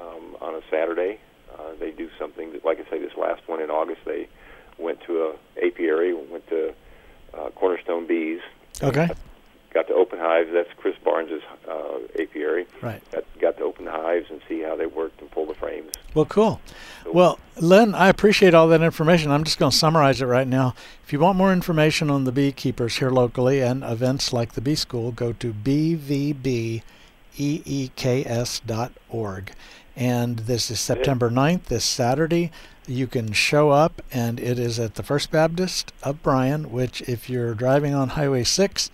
Speaker 4: um, on a Saturday. Uh, they do something that, like I say, this last one in August, they went to a apiary, went to uh, Cornerstone Bees.
Speaker 1: Okay,
Speaker 4: Got to open hives. That's Chris Barnes's uh, apiary.
Speaker 1: right.
Speaker 4: Got, got to open the hives and see how they worked and pull the frames.
Speaker 1: Well, cool. Well, Len, I appreciate all that information. I'm just going to summarize it right now. If you want more information on the beekeepers here locally and events like the Bee School, go to E bvbeeks.org. And this is September 9th, this Saturday. You can show up, and it is at the First Baptist of Bryan, which, if you're driving on Highway 6,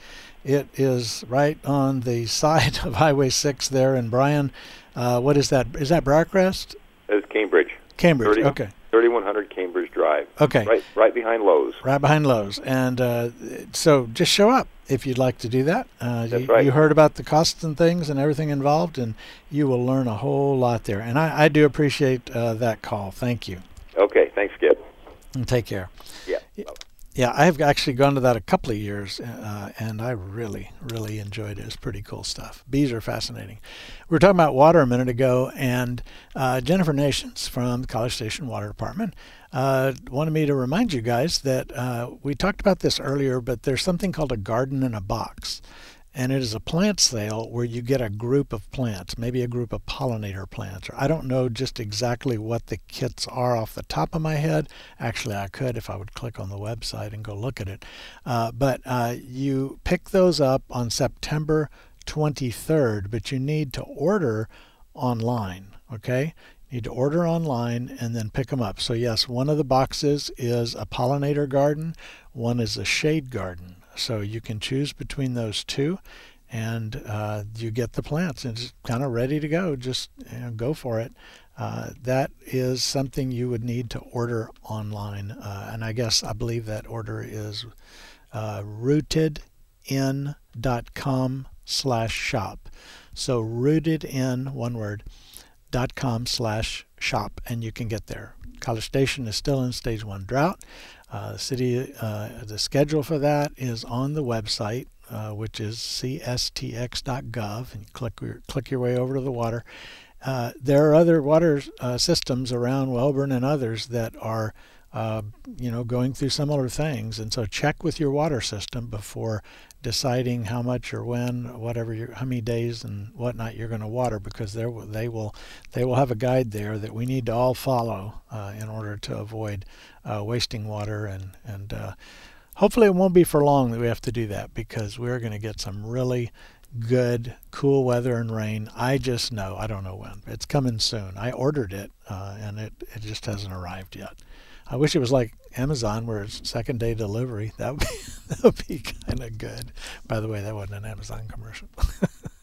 Speaker 1: it is right on the side of Highway 6 there in Bryan. Uh, what is that? Is that Briarcrest?
Speaker 4: It's Cambridge.
Speaker 1: Cambridge.
Speaker 4: 30
Speaker 1: Okay.
Speaker 4: 3100 Cambridge Drive.
Speaker 1: Okay.
Speaker 4: Right, right behind Lowe's.
Speaker 1: Right behind Lowe's. And uh, so just show up if you'd like to do that. Uh,
Speaker 4: That's
Speaker 1: you,
Speaker 4: right.
Speaker 1: you heard about the costs and things and everything involved, and you will learn a whole lot there. And I, I do appreciate uh, that call. Thank you.
Speaker 4: Okay, thanks, Skip.
Speaker 1: And take care.
Speaker 4: Yeah.
Speaker 1: Yeah, I've actually gone to that a couple of years, uh, and I really, really enjoyed it. It's pretty cool stuff. Bees are fascinating. We were talking about water a minute ago, and uh, Jennifer Nations from the College Station Water Department uh, wanted me to remind you guys that uh, we talked about this earlier, but there's something called a garden in a box. And it is a plant sale where you get a group of plants, maybe a group of pollinator plants. I don't know just exactly what the kits are off the top of my head. Actually, I could if I would click on the website and go look at it. Uh, but uh, you pick those up on September 23rd, but you need to order online. Okay? You need to order online and then pick them up. So, yes, one of the boxes is a pollinator garden, one is a shade garden. So, you can choose between those two and uh, you get the plants and it's kind of ready to go. Just you know, go for it. Uh, that is something you would need to order online. Uh, and I guess I believe that order is uh, rootedin.com slash shop. So rootedin, one word, dot com slash shop, and you can get there. College Station is still in stage one drought. Uh, the city, uh, the schedule for that is on the website, uh, which is cstx.gov, and click your, click your way over to the water. Uh, there are other water uh, systems around Wellborn and others that are, uh, you know, going through similar things. And so check with your water system before deciding how much or when, whatever, you how many days and whatnot you're going to water, because they will they will they will have a guide there that we need to all follow uh, in order to avoid uh, wasting water and and hopefully it won't be for long that we have to do that because we're going to get some really good, cool weather and rain. I just know, I don't know when. It's coming soon. I ordered it uh, and it, it just hasn't arrived yet. I wish it was like Amazon where it's second day delivery. That would be, that would be kind of good. By the way, that wasn't an Amazon commercial.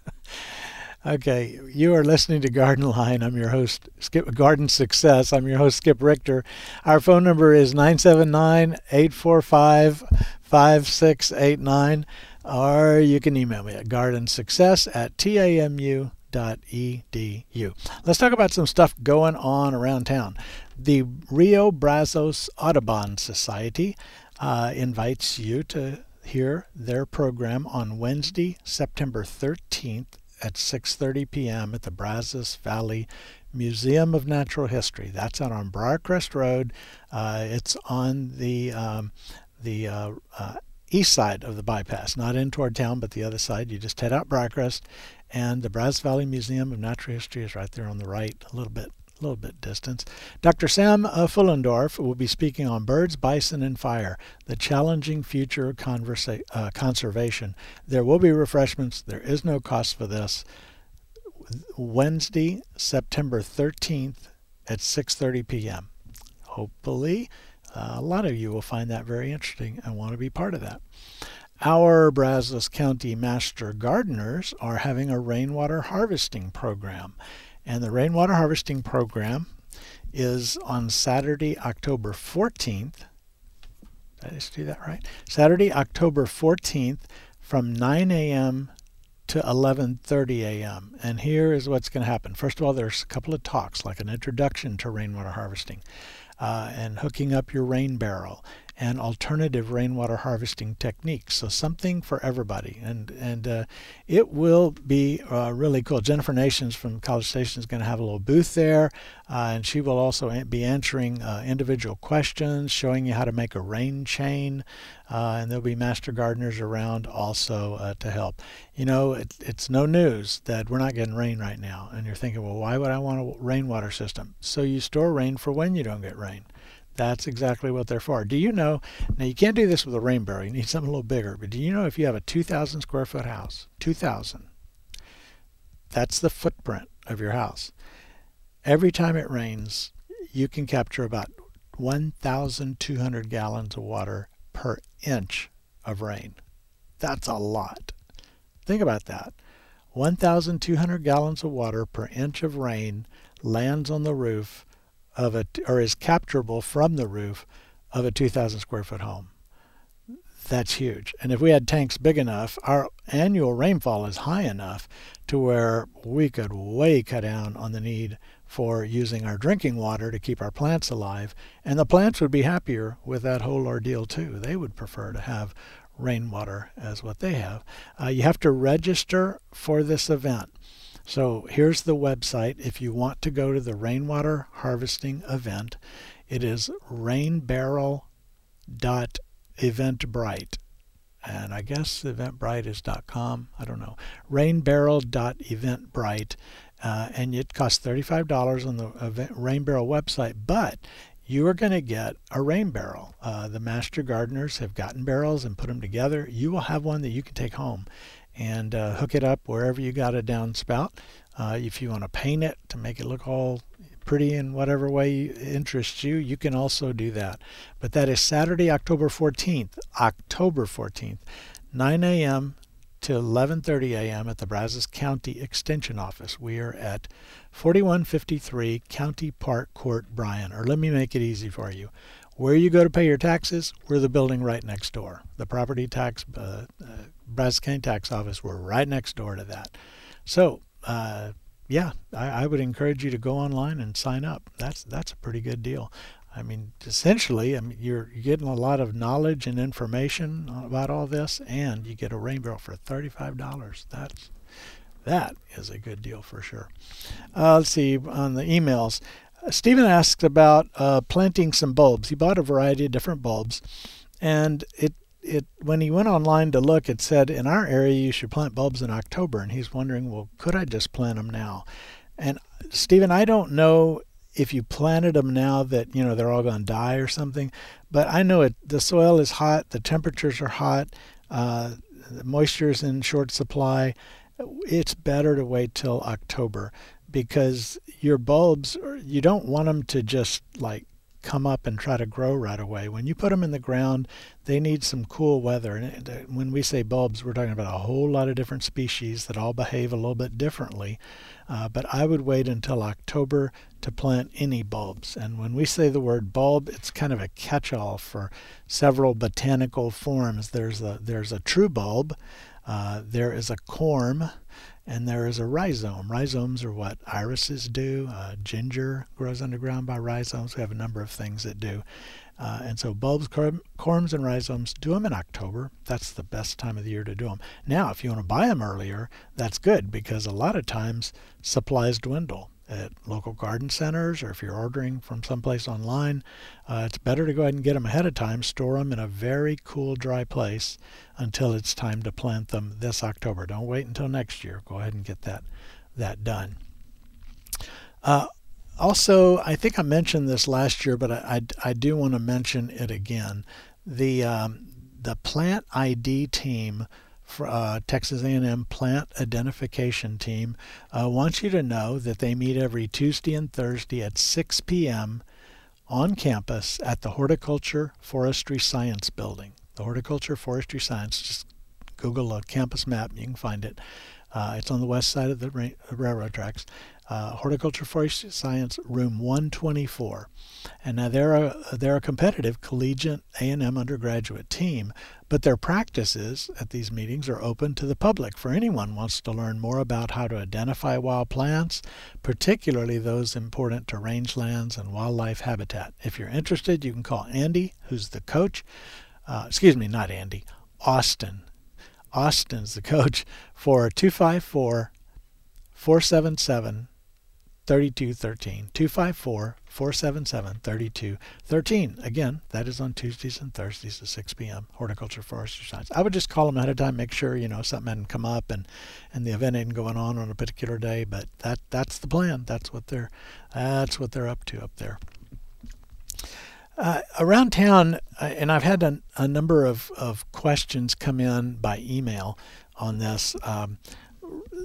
Speaker 1: okay, you are listening to Garden Line. I'm your host, Skip Garden Success. I'm your host, Skip Richter. Our phone number is 979 845 5689 or you can email me at gardensuccess at tamu.edu. Let's talk about some stuff going on around town. The Rio Brazos Audubon Society uh, invites you to hear their program on Wednesday, September 13th at 6:30 p.m. at the Brazos Valley Museum of Natural History. That's out on Briarcrest Road. Uh, it's on the um, the uh, uh east side of the bypass, not in toward town, but the other side. You just head out Briarcrest, and the Brazos Valley Museum of Natural History is right there on the right, a little bit, a little bit distance. Dr. Sam uh, Fuhlendorf will be speaking on birds, bison, and fire: the challenging future of conversa- uh, conservation. There will be refreshments. There is no cost for this. Wednesday, September 13th at 6:30 p.m. Hopefully uh, a lot of you will find that very interesting and want to be part of that. Our Brazos County Master Gardeners are having a rainwater harvesting program. And the rainwater harvesting program is on Saturday, October 14th. Did I just do that right? Saturday, October 14th from 9 a.m. to 11:30 a.m. And here is what's going to happen. First of all, there's a couple of talks like an introduction to rainwater harvesting uh, and hooking up your rain barrel and alternative rainwater harvesting techniques. So something for everybody, and and uh, it will be uh, really cool. Jennifer Nations from College Station is going to have a little booth there, uh, and she will also be answering uh, individual questions, showing you how to make a rain chain, uh, and there'll be master gardeners around also uh, to help. You know, it, it's no news that we're not getting rain right now, and you're thinking, well, why would I want a rainwater system? So you store rain for when you don't get rain. That's exactly what they're for. Do you know? Now, you can't do this with a rain barrel. You need something a little bigger. But do you know if you have a 2,000 square foot house, 2,000, that's the footprint of your house. Every time it rains, you can capture about 1,200 gallons of water per inch of rain. That's a lot. Think about that. 1,200 gallons of water per inch of rain lands on the roof of a or is capturable from the roof of a 2,000 square foot home. That's huge. And if we had tanks big enough, our annual rainfall is high enough to where we could way cut down on the need for using our drinking water to keep our plants alive. And the plants would be happier with that whole ordeal too. They would prefer to have rainwater as what they have. Uh, you have to register for this event. So here's the website if you want to go to the rainwater harvesting event. It is rainbarrel.eventbrite. And I guess eventbrite is .com. I don't know. Rainbarrel.eventbrite. Uh, and it costs $35 on the event, Rain Barrel website, but you are going to get a rain barrel. Uh, the master gardeners have gotten barrels and put them together. You will have one that you can take home and uh, hook it up wherever you got a downspout. Uh, if you want to paint it to make it look all pretty in whatever way interests you, you can also do that. But that is Saturday, October 14th, October 14th, 9 a.m. to 11:30 a.m. at the Brazos County Extension Office. We are at 4153 County Park Court, Bryan. Or let me make it easy for you. Where you go to pay your taxes, we're the building right next door. The property tax, uh, uh, Brazos County Tax Office, we're right next door to that. So, uh, yeah, I, I, would encourage you to go online and sign up. That's that's a pretty good deal. I mean, essentially, I mean, you're, getting a lot of knowledge and information about all this, and you get a rain barrel for thirty-five dollars. That's that is a good deal for sure. Uh, let's see on the emails. Uh, Stephen asked about uh, planting some bulbs. He bought a variety of different bulbs, and it it when he went online to look, it said in our area you should plant bulbs in October, and he's wondering, well, could I just plant them now? And Stephen, I don't know if you planted them now that you know they're all going to die or something, but I know it. The soil is hot, the temperatures are hot, uh, the moisture is in short supply. It's better to wait till October because your bulbs you don't want them to just like come up and try to grow right away. When you put them in the ground, they need some cool weather. And when we say bulbs, we're talking about a whole lot of different species that all behave a little bit differently. Uh, but I would wait until October to plant any bulbs. And when we say the word bulb, it's kind of a catch-all for several botanical forms. There's a there's a true bulb, uh, there is a corm, and there is a rhizome. Rhizomes are what irises do. Uh, ginger grows underground by rhizomes. We have a number of things that do. Uh, and so bulbs, corms, and rhizomes do them in October. That's the best time of the year to do them. Now, if you want to buy them earlier, that's good because a lot of times supplies dwindle at local garden centers or if you're ordering from someplace online, uh, it's better to go ahead and get them ahead of time, store them in a very cool, dry place until it's time to plant them this October. Don't wait until next year. Go ahead and get that that done. Uh, also, I think I mentioned this last year, but I, I, I do want to mention it again. The um, the Plant ID team uh, Texas A&M Plant Identification Team uh, wants you to know that they meet every Tuesday and Thursday at 6 p.m. on campus at the Horticulture Forestry Science Building. The Horticulture Forestry Science, just Google a campus map, and you can find it. Uh, it's on the west side of the ra- railroad tracks uh, Horticulture Forestry Science Room 124. And now they're a, they're a competitive collegiate A&M undergraduate team, but their practices at these meetings are open to the public for anyone wants to learn more about how to identify wild plants, particularly those important to rangelands and wildlife habitat. If you're interested, you can call Andy, who's the coach. Uh, excuse me, not Andy, Austin. Austin's the coach for 254 477 3213 254 477 3213. Again, that is on Tuesdays and Thursdays at 6 p.m. Horticulture Forestry Science. I would just call them ahead of time, make sure you know something hadn't come up and and the event ain't going on on a particular day. But that that's the plan. That's what they're that's what they're up to up there. Uh, around town, and I've had a, a, number of, of questions come in by email on this. Um,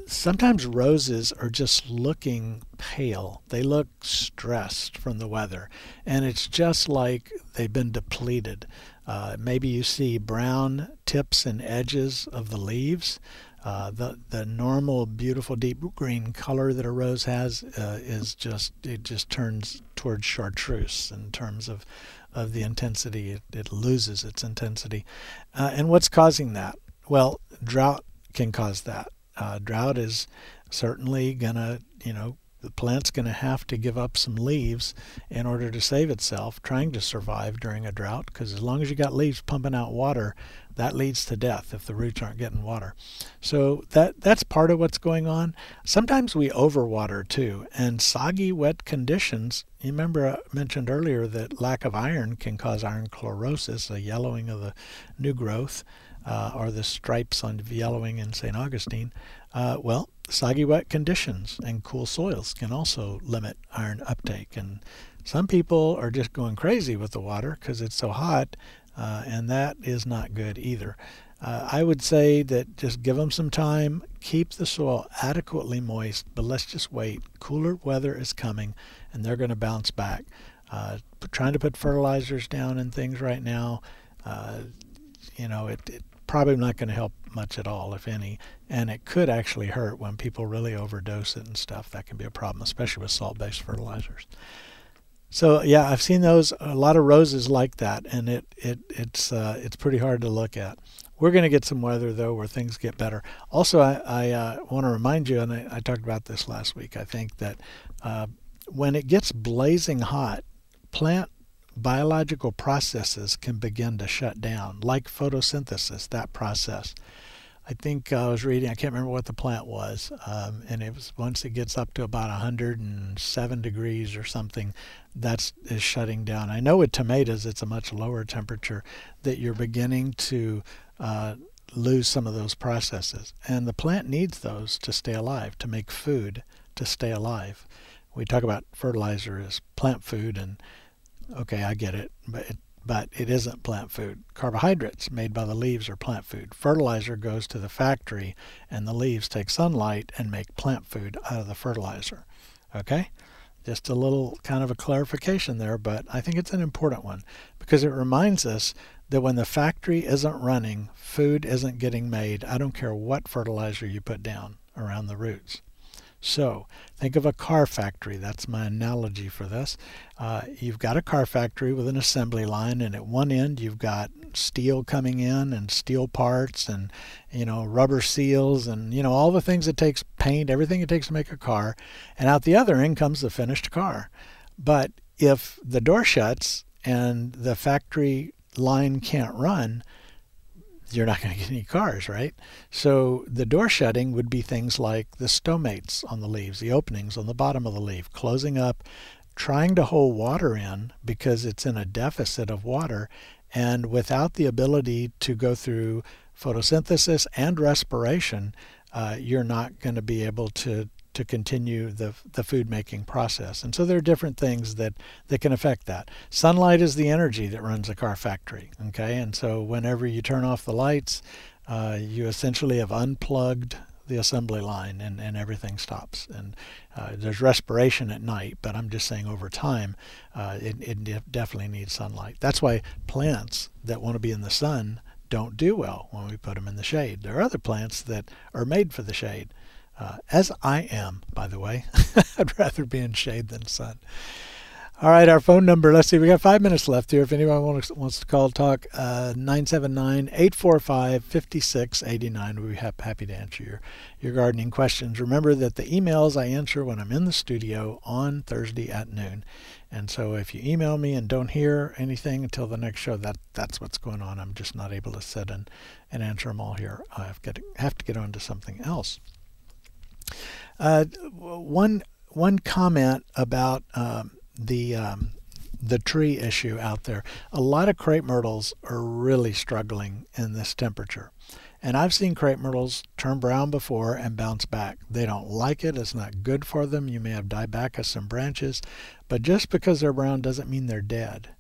Speaker 1: sometimes roses are just looking pale. They look stressed from the weather, and it's just like they've been depleted. Uh, maybe you see brown tips and edges of the leaves. Uh, the the normal beautiful deep green color that a rose has uh, is just it just turns towards chartreuse in terms of of the intensity. It, it loses its intensity, uh, and what's causing that? Well, drought can cause that. Uh, drought is certainly to, you know, the plant's going to have to give up some leaves in order to save itself, trying to survive during a drought. Because as long as you got leaves pumping out water, that leads to death if the roots aren't getting water. So that that's part of what's going on. Sometimes we overwater too, and soggy, wet conditions. You remember I mentioned earlier that lack of iron can cause iron chlorosis, a yellowing of the new growth uh, or the stripes on yellowing in St. Augustine, uh, well, soggy wet conditions and cool soils can also limit iron uptake. And some people are just going crazy with the water because it's so hot, uh, and that is not good either. Uh, I would say that just give them some time, keep the soil adequately moist, but let's just wait. Cooler weather is coming, and they're going to bounce back. Uh, trying to put fertilizers down and things right now, uh, you know, it, it probably not going to help much at all, if any. And it could actually hurt when people really overdose it and stuff. That can be a problem, especially with salt based fertilizers. So yeah, I've seen those a lot of roses like that, and it it it's uh, it's pretty hard to look at. We're going to get some weather though where things get better. Also, I, I uh, want to remind you, and I, I, talked about this last week. I think that uh, when it gets blazing hot, plant biological processes can begin to shut down, like photosynthesis, that process. I think I was reading, I can't remember what the plant was, um, and it was once it gets up to about 107 degrees or something, that's is shutting down. I know with tomatoes it's a much lower temperature that you're beginning to uh, lose some of those processes, and the plant needs those to stay alive, to make food, to stay alive. We talk about fertilizer as plant food, and okay, I get it, but it, but it isn't plant food. Carbohydrates made by the leaves are plant food. Fertilizer goes to the factory, and the leaves take sunlight and make plant food out of the fertilizer. Okay? Just a little kind of a clarification there, but I think it's an important one because it reminds us that when the factory isn't running, food isn't getting made. I don't care what fertilizer you put down around the roots. So think of a car factory. That's my analogy for this. Uh, you've got a car factory with an assembly line, and at one end you've got steel coming in and steel parts and you know rubber seals and you know all the things it takes paint everything it takes to make a car and out the other end comes the finished car but if the door shuts and the factory line can't run you're not going to get any cars, right? So the door shutting would be things like the stomates on the leaves, the openings on the bottom of the leaf, closing up, trying to hold water in because it's in a deficit of water, and without the ability to go through photosynthesis and respiration, uh, you're not going to be able to to continue the, the food making process. And so there are different things that, that can affect that. Sunlight is the energy that runs a car factory. Okay, and so whenever you turn off the lights, uh, you essentially have unplugged the assembly line and, and everything stops. And uh, there's respiration at night, but I'm just saying over time, uh, it, it definitely needs sunlight. That's why plants that want to be in the sun don't do well when we put them in the shade. There are other plants that are made for the shade uh, as I am, by the way. I'd rather be in shade than sun. All right, our phone number. Let's see, we got five minutes left here. If anyone wants, wants to call, talk, uh, 979 845 5689. We'd be happy to answer your, your gardening questions. Remember that the emails I answer when I'm in the studio on Thursday at noon. And so if you email me and don't hear anything until the next show, that that's what's going on. I'm just not able to sit and, and answer them all here. I have, got to, have to get on to something else. Uh, one one comment about um, the um, the tree issue out there. A lot of crepe myrtles are really struggling in this temperature. And I've seen crepe myrtles turn brown before and bounce back. They don't like it. It's not good for them. You may have some branches, but just because they're brown doesn't mean they're dead.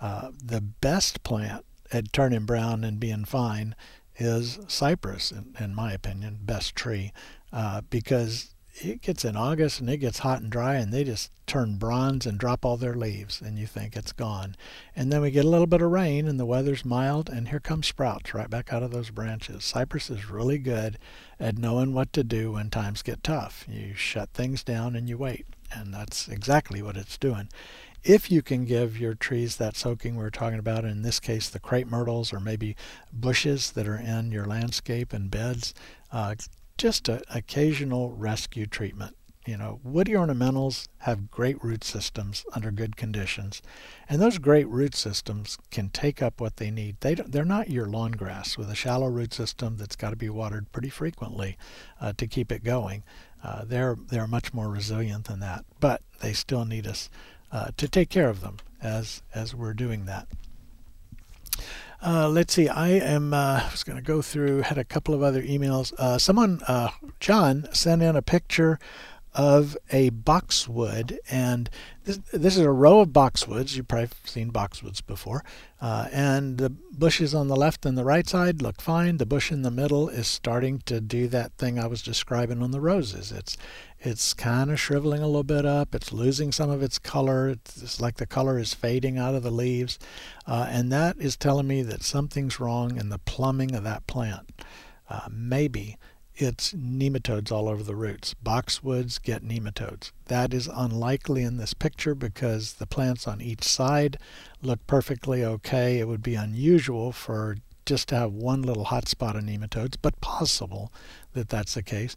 Speaker 1: Uh, the best plant at turning brown and being fine is cypress, in, in my opinion, best tree uh, because it gets in August and it gets hot and dry and they just turn bronze and drop all their leaves and you think it's gone. And then we get a little bit of rain and the weather's mild and here comes sprouts right back out of those branches. Cypress is really good at knowing what to do when times get tough. You shut things down and you wait. And that's exactly what it's doing. If you can give your trees that soaking we are talking about, in this case the crepe myrtles or maybe bushes that are in your landscape and beds, uh, just an occasional rescue treatment. You know, woody ornamentals have great root systems under good conditions, and those great root systems can take up what they need. They they're not your lawn grass with a shallow root system that's got to be watered pretty frequently uh, to keep it going. Uh, they're they're much more resilient than that, but they still need us uh, to take care of them as as we're doing that. Uh, let's see. I am. Uh, was going to go through. Had a couple of other emails. Uh, someone, uh, John, sent in a picture of a boxwood, and this, this is a row of boxwoods. You've probably seen boxwoods before. Uh, and the bushes on the left and the right side look fine. The bush in the middle is starting to do that thing I was describing on the roses. It's it's kind of shriveling a little bit up. It's losing some of its color. It's, it's like the color is fading out of the leaves. Uh, and that is telling me that something's wrong in the plumbing of that plant. Uh, maybe it's nematodes all over the roots. Boxwoods get nematodes. That is unlikely in this picture because the plants on each side look perfectly okay. It would be unusual for just to have one little hot spot of nematodes, but possible that that's the case.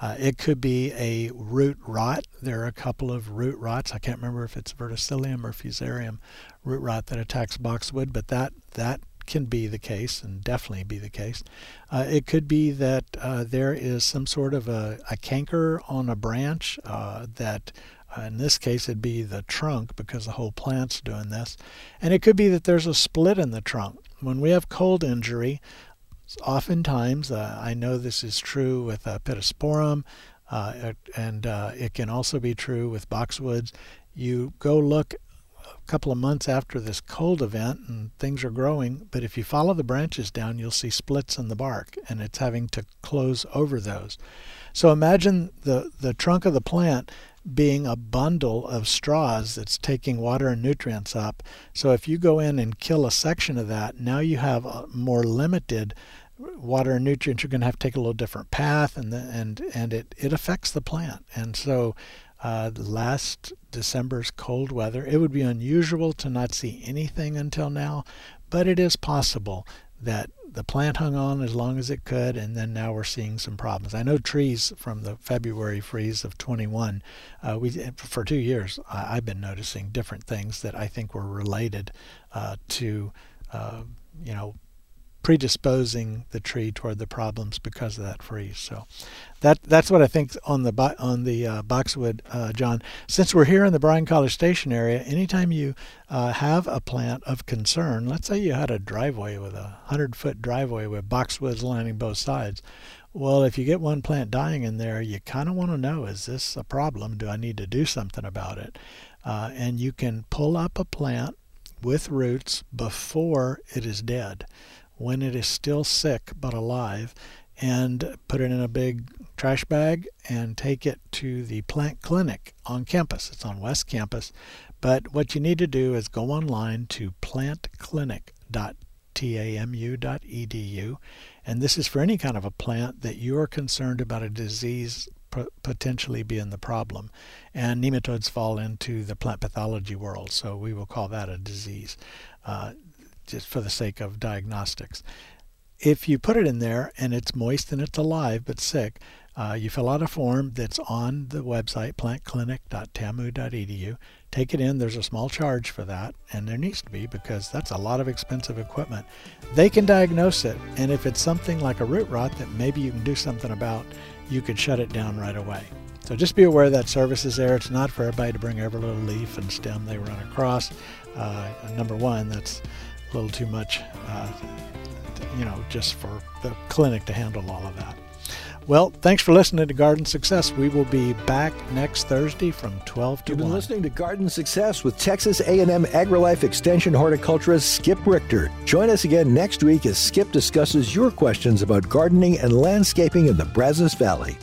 Speaker 1: Uh, it could be a root rot. There are a couple of root rots. I can't remember if it's verticillium or fusarium root rot that attacks boxwood, but that that can be the case and definitely be the case. Uh, it could be that uh, there is some sort of a, a canker on a branch uh, that uh, in this case it'd be the trunk because the whole plant's doing this. And it could be that there's a split in the trunk. When we have cold injury, oftentimes, uh, I know this is true with uh, pittosporum, uh, and it can also be true with boxwoods. You go look couple of months after this cold event and things are growing, but if you follow the branches down, you'll see splits in the bark, and it's having to close over those. So imagine the, the trunk of the plant being a bundle of straws that's taking water and nutrients up. So if you go in and kill a section of that, now you have a more limited water and nutrients. You're going to have to take a little different path, and the, and and it it affects the plant. And so, uh, last December's cold weather, it would be unusual to not see anything until now, but it is possible that the plant hung on as long as it could, and then now we're seeing some problems. I know trees from the February freeze of 21, uh, we for two years I, have been noticing different things that I think were related uh, to, uh, you know, predisposing the tree toward the problems because of that freeze. So that that's what I think on the on the uh, boxwood, uh, John. Since we're here in the Bryan College Station area, anytime you uh, have a plant of concern, let's say you had a driveway with a hundred foot driveway with boxwoods lining both sides. Well, if you get one plant dying in there, you kind of want to know: is this a problem? Do I need to do something about it? Uh, and you can pull up a plant with roots before it is dead when it is still sick but alive and put it in a big trash bag and take it to the plant clinic on campus. It's on West Campus. But what you need to do is go online to plantclinic.tamu.edu. And this is for any kind of a plant that you are concerned about a disease potentially being the problem. And nematodes fall into the plant pathology world, so we will call that a disease. Uh, just for the sake of diagnostics. If you put it in there and it's moist and it's alive but sick, uh, you fill out a form that's on the website plantclinic.tamu.edu. Take it in. There's a small charge for that, and there needs to be because that's a lot of expensive equipment. They can diagnose it, and if it's something like a root rot that maybe you can do something about, you could shut it down right away. So just be aware that service is there. It's not for everybody to bring every little leaf and stem they run across. Uh, number one, that's a little too much, uh, you know, just for the clinic to handle all of that. Well, thanks for listening to Garden Success. We will be back next Thursday from 12 to 1.
Speaker 5: You've been
Speaker 1: 1.
Speaker 5: listening to Garden Success with Texas A&M AgriLife Extension horticulturist Skip Richter. Join us again next week as Skip discusses your questions about gardening and landscaping in the Brazos Valley.